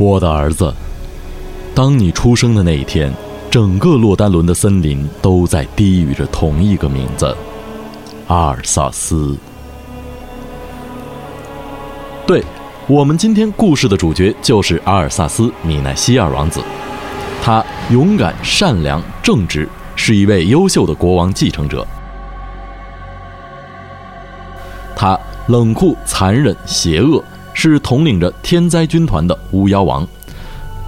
我的儿子，当你出生的那一天，整个洛丹伦的森林都在低语着同一个名字——阿尔萨斯。对，我们今天故事的主角就是阿尔萨斯·米奈希尔王子。他勇敢、善良、正直，是一位优秀的国王继承者。他冷酷、残忍、邪恶。是统领着天灾军团的巫妖王，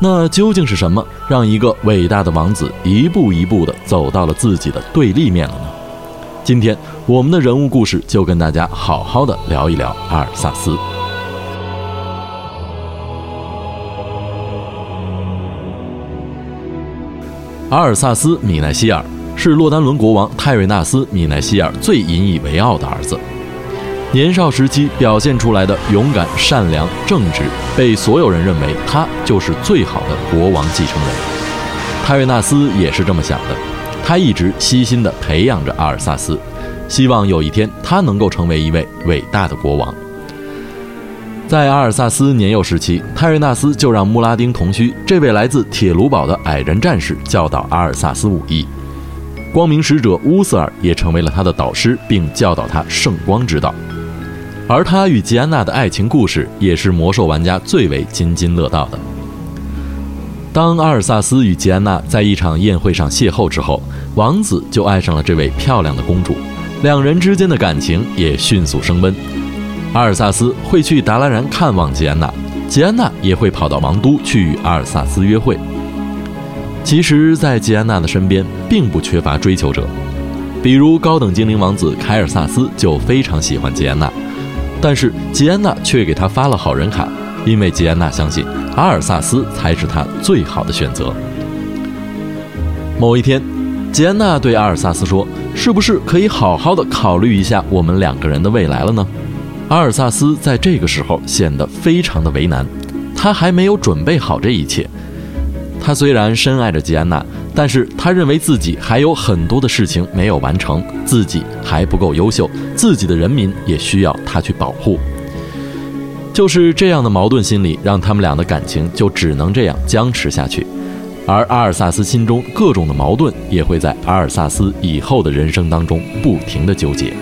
那究竟是什么让一个伟大的王子一步一步地走到了自己的对立面了呢？今天我们的人物故事就跟大家好好的聊一聊阿尔萨斯。阿尔萨斯·米奈希尔是洛丹伦国王泰瑞纳斯·米奈希尔最引以为傲的儿子。年少时期表现出来的勇敢、善良、正直，被所有人认为他就是最好的国王继承人。泰瑞纳斯也是这么想的，他一直悉心地培养着阿尔萨斯，希望有一天他能够成为一位伟大的国王。在阿尔萨斯年幼时期，泰瑞纳斯就让穆拉丁铜须这位来自铁卢堡的矮人战士教导阿尔萨斯武艺。光明使者乌瑟尔也成为了他的导师，并教导他圣光之道。而他与吉安娜的爱情故事也是魔兽玩家最为津津乐道的。当阿尔萨斯与吉安娜在一场宴会上邂逅之后，王子就爱上了这位漂亮的公主，两人之间的感情也迅速升温。阿尔萨斯会去达拉然看望吉安娜，吉安娜也会跑到王都去与阿尔萨斯约会。其实，在吉安娜的身边并不缺乏追求者，比如高等精灵王子凯尔萨斯就非常喜欢吉安娜。但是吉安娜却给他发了好人卡，因为吉安娜相信阿尔萨斯才是他最好的选择。某一天，吉安娜对阿尔萨斯说：“是不是可以好好的考虑一下我们两个人的未来了呢？”阿尔萨斯在这个时候显得非常的为难，他还没有准备好这一切。他虽然深爱着吉安娜。但是他认为自己还有很多的事情没有完成，自己还不够优秀，自己的人民也需要他去保护。就是这样的矛盾心理，让他们俩的感情就只能这样僵持下去。而阿尔萨斯心中各种的矛盾，也会在阿尔萨斯以后的人生当中不停的纠结。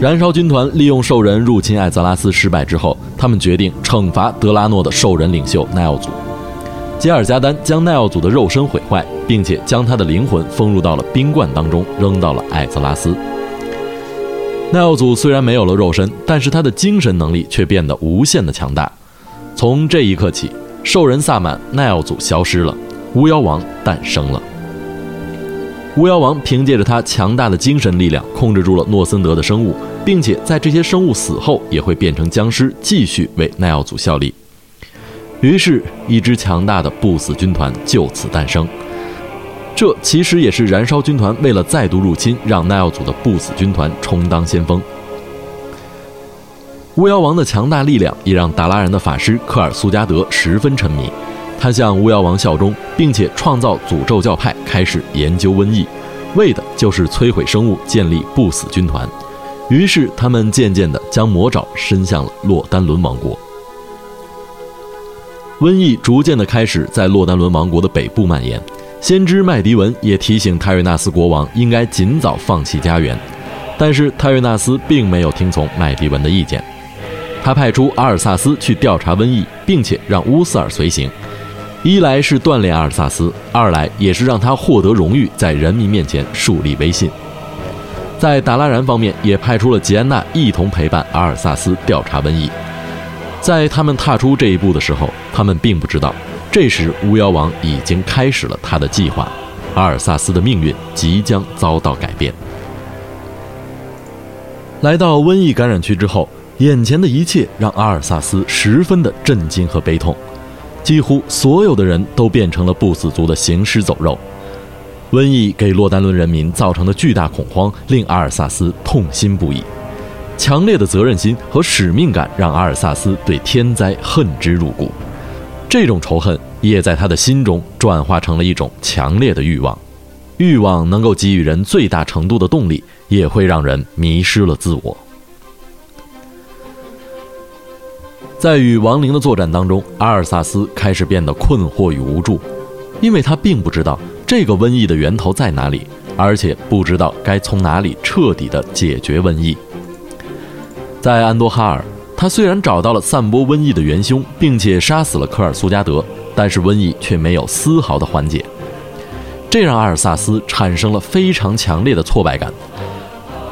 燃烧军团利用兽人入侵艾泽拉斯失败之后，他们决定惩罚德拉诺的兽人领袖奈奥祖。吉尔加丹将奈奥祖的肉身毁坏，并且将他的灵魂封入到了冰罐当中，扔到了艾泽拉斯。奈奥祖虽然没有了肉身，但是他的精神能力却变得无限的强大。从这一刻起，兽人萨满奈奥祖消失了，巫妖王诞生了。巫妖王凭借着他强大的精神力量，控制住了诺森德的生物，并且在这些生物死后也会变成僵尸，继续为奈奥祖效力。于是，一支强大的不死军团就此诞生。这其实也是燃烧军团为了再度入侵，让奈奥祖的不死军团充当先锋。巫妖王的强大力量也让达拉人的法师科尔苏加德十分沉迷。他向巫妖王效忠，并且创造诅咒教派，开始研究瘟疫，为的就是摧毁生物，建立不死军团。于是，他们渐渐地将魔爪伸向了洛丹伦王国。瘟疫逐渐地开始在洛丹伦王国的北部蔓延。先知麦迪文也提醒泰瑞纳斯国王应该尽早放弃家园，但是泰瑞纳斯并没有听从麦迪文的意见。他派出阿尔萨斯去调查瘟疫，并且让乌斯尔随行。一来是锻炼阿尔萨斯，二来也是让他获得荣誉，在人民面前树立威信。在达拉然方面，也派出了吉安娜一同陪伴阿尔萨斯调查瘟疫。在他们踏出这一步的时候，他们并不知道，这时巫妖王已经开始了他的计划，阿尔萨斯的命运即将遭到改变。来到瘟疫感染区之后，眼前的一切让阿尔萨斯十分的震惊和悲痛。几乎所有的人都变成了不死族的行尸走肉。瘟疫给洛丹伦人民造成的巨大恐慌，令阿尔萨斯痛心不已。强烈的责任心和使命感让阿尔萨斯对天灾恨之入骨。这种仇恨也在他的心中转化成了一种强烈的欲望。欲望能够给予人最大程度的动力，也会让人迷失了自我。在与亡灵的作战当中，阿尔萨斯开始变得困惑与无助，因为他并不知道这个瘟疫的源头在哪里，而且不知道该从哪里彻底的解决瘟疫。在安多哈尔，他虽然找到了散播瘟疫的元凶，并且杀死了科尔苏加德，但是瘟疫却没有丝毫的缓解，这让阿尔萨斯产生了非常强烈的挫败感。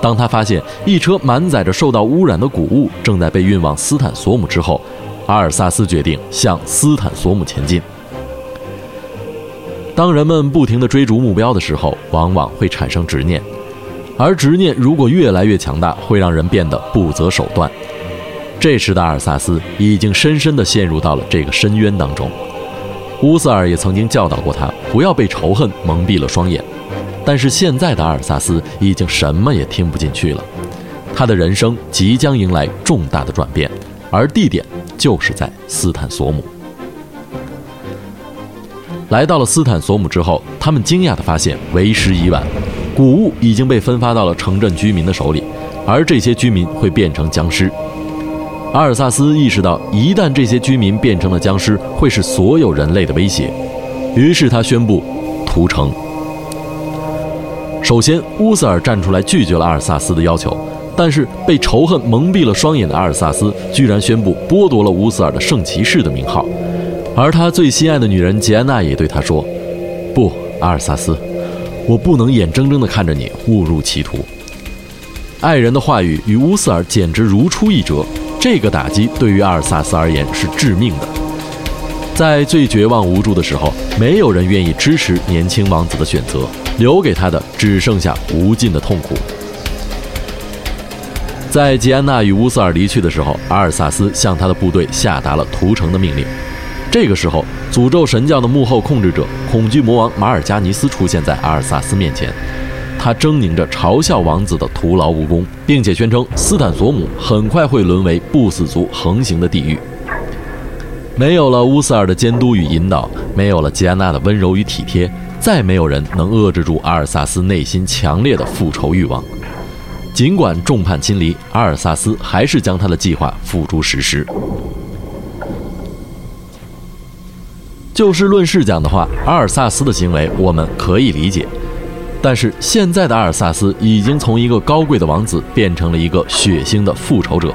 当他发现一车满载着受到污染的谷物正在被运往斯坦索姆之后，阿尔萨斯决定向斯坦索姆前进。当人们不停地追逐目标的时候，往往会产生执念，而执念如果越来越强大，会让人变得不择手段。这时的阿尔萨斯已经深深地陷入到了这个深渊当中。乌瑟尔也曾经教导过他，不要被仇恨蒙蔽了双眼。但是现在的阿尔萨斯已经什么也听不进去了，他的人生即将迎来重大的转变，而地点就是在斯坦索姆。来到了斯坦索姆之后，他们惊讶地发现为时已晚，谷物已经被分发到了城镇居民的手里，而这些居民会变成僵尸。阿尔萨斯意识到，一旦这些居民变成了僵尸，会是所有人类的威胁，于是他宣布屠城。首先，乌瑟尔站出来拒绝了阿尔萨斯的要求，但是被仇恨蒙蔽了双眼的阿尔萨斯居然宣布剥夺了乌瑟尔的圣骑士的名号，而他最心爱的女人吉安娜也对他说：“不，阿尔萨斯，我不能眼睁睁地看着你误入歧途。”爱人的话语与乌瑟尔简直如出一辙，这个打击对于阿尔萨斯而言是致命的。在最绝望无助的时候，没有人愿意支持年轻王子的选择。留给他的只剩下无尽的痛苦。在吉安娜与乌瑟尔离去的时候，阿尔萨斯向他的部队下达了屠城的命令。这个时候，诅咒神教的幕后控制者恐惧魔王马尔加尼斯出现在阿尔萨斯面前，他狰狞着嘲笑王子的徒劳无功，并且宣称斯坦索姆很快会沦为不死族横行的地狱。没有了乌瑟尔的监督与引导，没有了吉安娜的温柔与体贴。再没有人能遏制住阿尔萨斯内心强烈的复仇欲望。尽管众叛亲离，阿尔萨斯还是将他的计划付诸实施。就事论事讲的话，阿尔萨斯的行为我们可以理解，但是现在的阿尔萨斯已经从一个高贵的王子变成了一个血腥的复仇者。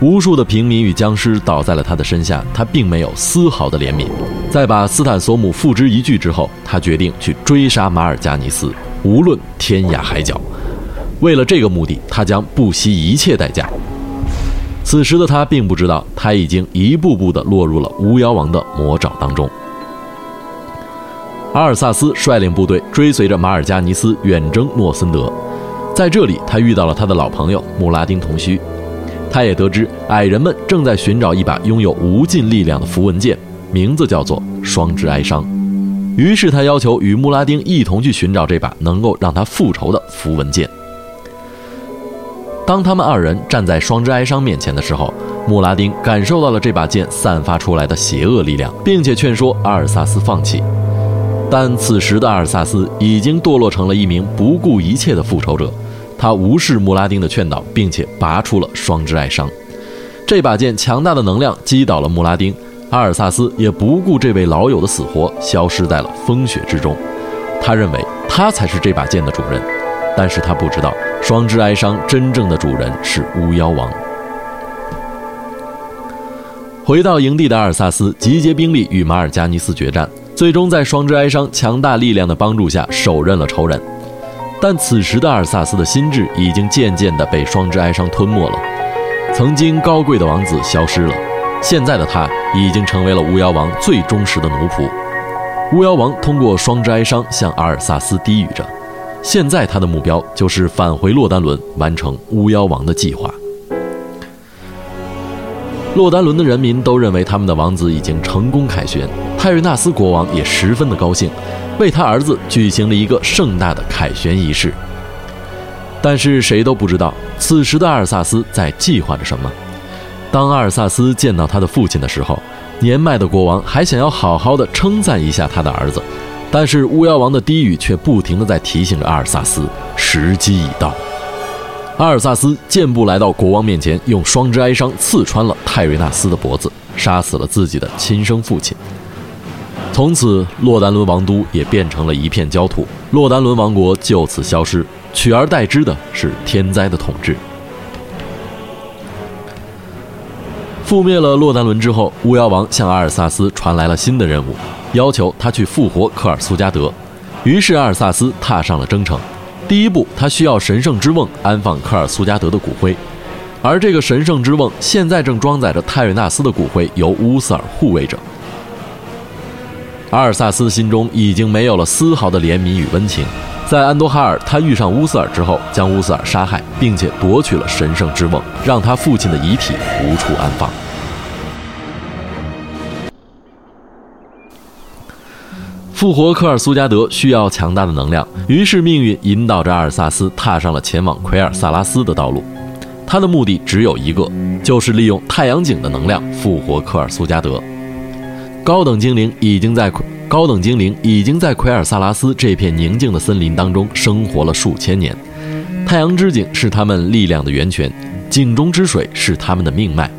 无数的平民与僵尸倒在了他的身下，他并没有丝毫的怜悯。在把斯坦索姆付之一炬之后，他决定去追杀马尔加尼斯，无论天涯海角。为了这个目的，他将不惜一切代价。此时的他并不知道，他已经一步步地落入了巫妖王的魔爪当中。阿尔萨斯率领部队追随着马尔加尼斯远征诺森德，在这里，他遇到了他的老朋友穆拉丁同须。他也得知矮人们正在寻找一把拥有无尽力量的符文剑，名字叫做双之哀伤。于是他要求与穆拉丁一同去寻找这把能够让他复仇的符文剑。当他们二人站在双之哀伤面前的时候，穆拉丁感受到了这把剑散发出来的邪恶力量，并且劝说阿尔萨斯放弃。但此时的阿尔萨斯已经堕落成了一名不顾一切的复仇者。他无视穆拉丁的劝导，并且拔出了双之哀伤。这把剑强大的能量击倒了穆拉丁，阿尔萨斯也不顾这位老友的死活，消失在了风雪之中。他认为他才是这把剑的主人，但是他不知道双之哀伤真正的主人是巫妖王。回到营地的阿尔萨斯集结兵力与马尔加尼斯决战，最终在双之哀伤强大力量的帮助下，手刃了仇人。但此时的阿尔萨斯的心智已经渐渐地被双之哀伤吞没了，曾经高贵的王子消失了，现在的他已经成为了巫妖王最忠实的奴仆。巫妖王通过双之哀伤向阿尔萨斯低语着，现在他的目标就是返回洛丹伦，完成巫妖王的计划。洛丹伦的人民都认为他们的王子已经成功凯旋，泰瑞纳斯国王也十分的高兴。为他儿子举行了一个盛大的凯旋仪式，但是谁都不知道此时的阿尔萨斯在计划着什么。当阿尔萨斯见到他的父亲的时候，年迈的国王还想要好好的称赞一下他的儿子，但是巫妖王的低语却不停的在提醒着阿尔萨斯，时机已到。阿尔萨斯健步来到国王面前，用双之哀伤刺穿了泰瑞纳斯的脖子，杀死了自己的亲生父亲。从此，洛丹伦王都也变成了一片焦土，洛丹伦王国就此消失，取而代之的是天灾的统治。覆灭了洛丹伦之后，巫妖王向阿尔萨斯传来了新的任务，要求他去复活科尔苏加德。于是，阿尔萨斯踏上了征程。第一步，他需要神圣之瓮安放科尔苏加德的骨灰，而这个神圣之瓮现在正装载着泰瑞纳斯的骨灰，由乌瑟尔护卫着。阿尔萨斯心中已经没有了丝毫的怜悯与温情，在安多哈尔，他遇上乌瑟尔之后，将乌瑟尔杀害，并且夺取了神圣之瓮，让他父亲的遗体无处安放。复活科尔苏加德需要强大的能量，于是命运引导着阿尔萨斯踏上了前往奎尔萨拉斯的道路。他的目的只有一个，就是利用太阳井的能量复活科尔苏加德。高等精灵已经在高等精灵已经在奎尔萨拉斯这片宁静的森林当中生活了数千年。太阳之井是他们力量的源泉，井中之水是他们的命脉。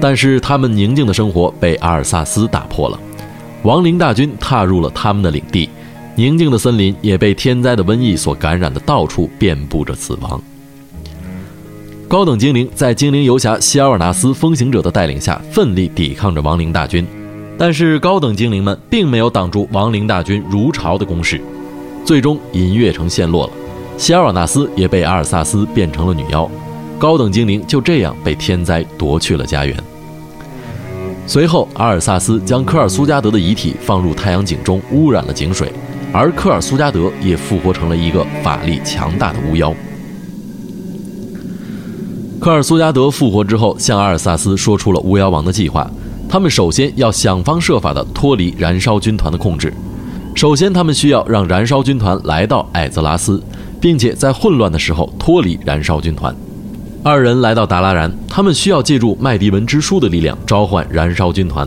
但是他们宁静的生活被阿尔萨斯打破了。亡灵大军踏入了他们的领地，宁静的森林也被天灾的瘟疫所感染的，到处遍布着死亡。高等精灵在精灵游侠希尔瓦纳斯风行者的带领下，奋力抵抗着亡灵大军，但是高等精灵们并没有挡住亡灵大军如潮的攻势，最终银月城陷落了，希尔瓦纳斯也被阿尔萨斯变成了女妖，高等精灵就这样被天灾夺去了家园。随后，阿尔萨斯将科尔苏加德的遗体放入太阳井中，污染了井水，而科尔苏加德也复活成了一个法力强大的巫妖。科尔苏加德复活之后，向阿尔萨斯说出了巫妖王的计划。他们首先要想方设法地脱离燃烧军团的控制。首先，他们需要让燃烧军团来到艾泽拉斯，并且在混乱的时候脱离燃烧军团。二人来到达拉然，他们需要借助麦迪文之书的力量召唤燃烧军团。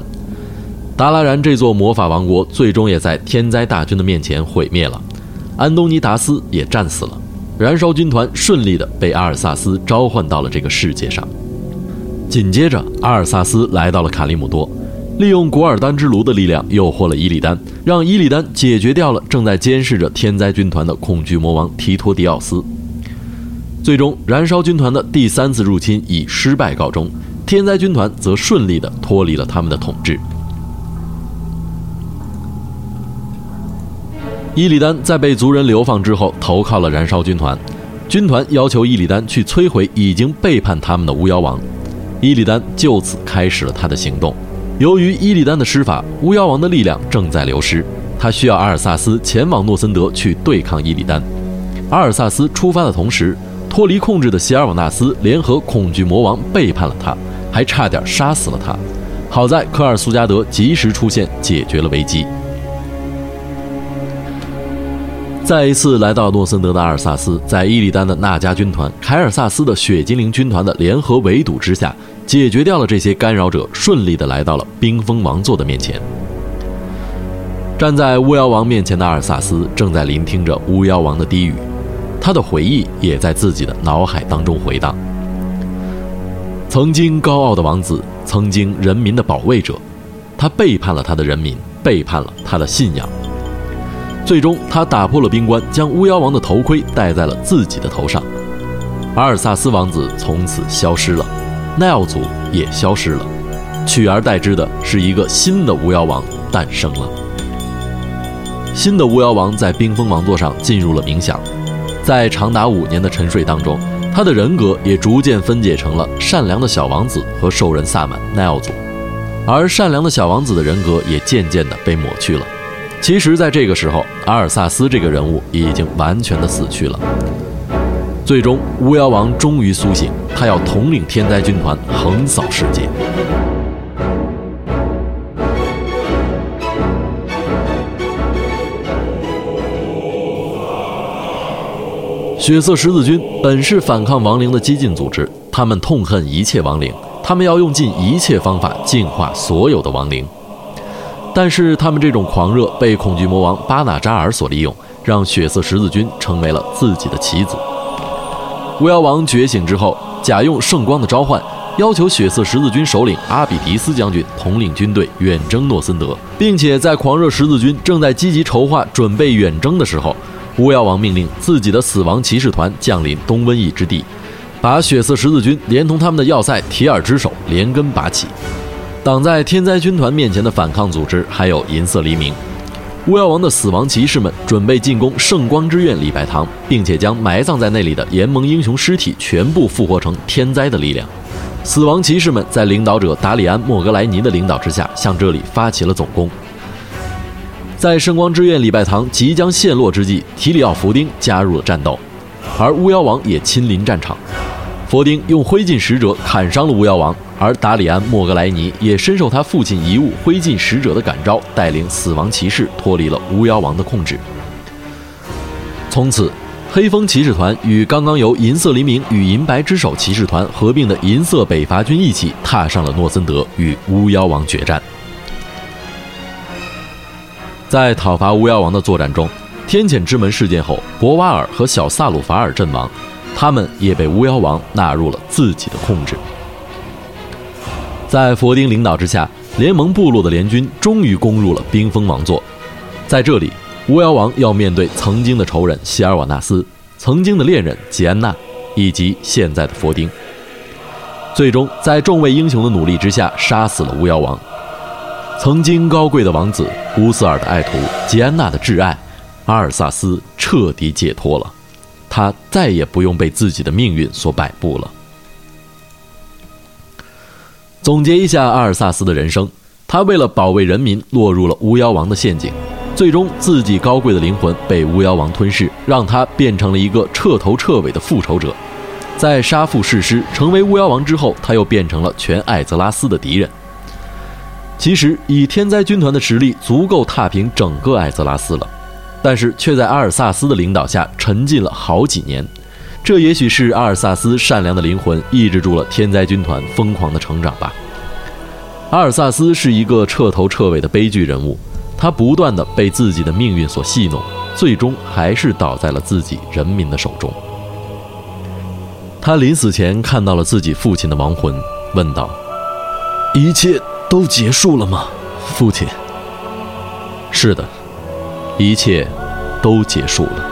达拉然这座魔法王国最终也在天灾大军的面前毁灭了，安东尼达斯也战死了。燃烧军团顺利地被阿尔萨斯召唤到了这个世界上。紧接着，阿尔萨斯来到了卡利姆多，利用古尔丹之炉的力量诱惑了伊利丹，让伊利丹解决掉了正在监视着天灾军团的恐惧魔王提托迪奥斯。最终，燃烧军团的第三次入侵以失败告终，天灾军团则顺利地脱离了他们的统治。伊利丹在被族人流放之后，投靠了燃烧军团。军团要求伊利丹去摧毁已经背叛他们的巫妖王，伊利丹就此开始了他的行动。由于伊利丹的施法，巫妖王的力量正在流失，他需要阿尔萨斯前往诺森德去对抗伊利丹。阿尔萨斯出发的同时。脱离控制的希尔瓦纳斯联合恐惧魔王背叛了他，还差点杀死了他。好在科尔苏加德及时出现，解决了危机。再一次来到诺森德的阿尔萨斯，在伊利丹的纳加军团、凯尔萨斯的血精灵军团的联合围堵之下，解决掉了这些干扰者，顺利的来到了冰封王座的面前。站在巫妖王面前的阿尔萨斯正在聆听着巫妖王的低语。他的回忆也在自己的脑海当中回荡。曾经高傲的王子，曾经人民的保卫者，他背叛了他的人民，背叛了他的信仰。最终，他打破了冰棺，将巫妖王的头盔戴在了自己的头上。阿尔萨斯王子从此消失了，奈奥祖也消失了，取而代之的是一个新的巫妖王诞生了。新的巫妖王在冰封王座上进入了冥想。在长达五年的沉睡当中，他的人格也逐渐分解成了善良的小王子和兽人萨满奈奥祖，而善良的小王子的人格也渐渐的被抹去了。其实，在这个时候，阿尔萨斯这个人物已经完全的死去了。最终，巫妖王终于苏醒，他要统领天灾军团，横扫世界。血色十字军本是反抗亡灵的激进组织，他们痛恨一切亡灵，他们要用尽一切方法净化所有的亡灵。但是他们这种狂热被恐惧魔王巴纳扎尔所利用，让血色十字军成为了自己的棋子。巫妖王觉醒之后，假用圣光的召唤，要求血色十字军首领阿比迪斯将军统领军队远征诺森德，并且在狂热十字军正在积极筹划准备远征的时候，巫妖王命令自己的死亡骑士团降临东瘟疫之地，把血色十字军连同他们的要塞提尔之手连根拔起。挡在天灾军团面前的反抗组织还有银色黎明。巫妖王的死亡骑士们准备进攻圣光之院礼拜堂，并且将埋葬在那里的联盟英雄尸体全部复活成天灾的力量。死亡骑士们在领导者达里安·莫格莱尼的领导之下，向这里发起了总攻。在圣光之院礼拜堂即将陷落之际，提里奥·弗丁加入了战斗，而巫妖王也亲临战场。佛丁用灰烬使者砍伤了巫妖王，而达里安·莫格莱尼也深受他父亲遗物灰烬使者的感召，带领死亡骑士脱离了巫妖王的控制。从此，黑风骑士团与刚刚由银色黎明与银白之手骑士团合并的银色北伐军一起踏上了诺森德，与巫妖王决战。在讨伐巫妖王的作战中，天谴之门事件后，博瓦尔和小萨鲁法尔阵亡。他们也被巫妖王纳入了自己的控制。在佛丁领导之下，联盟部落的联军终于攻入了冰封王座。在这里，巫妖王要面对曾经的仇人希尔瓦纳斯、曾经的恋人吉安娜，以及现在的佛丁。最终，在众位英雄的努力之下，杀死了巫妖王。曾经高贵的王子乌斯尔的爱徒吉安娜的挚爱阿尔萨斯彻底解脱了。他再也不用被自己的命运所摆布了。总结一下阿尔萨斯的人生，他为了保卫人民，落入了巫妖王的陷阱，最终自己高贵的灵魂被巫妖王吞噬，让他变成了一个彻头彻尾的复仇者。在杀父弑师，成为巫妖王之后，他又变成了全艾泽拉斯的敌人。其实，以天灾军团的实力，足够踏平整个艾泽拉斯了。但是却在阿尔萨斯的领导下沉浸了好几年，这也许是阿尔萨斯善良的灵魂抑制住了天灾军团疯狂的成长吧。阿尔萨斯是一个彻头彻尾的悲剧人物，他不断的被自己的命运所戏弄，最终还是倒在了自己人民的手中。他临死前看到了自己父亲的亡魂，问道：“一切都结束了吗，父亲？”是的。一切都结束了。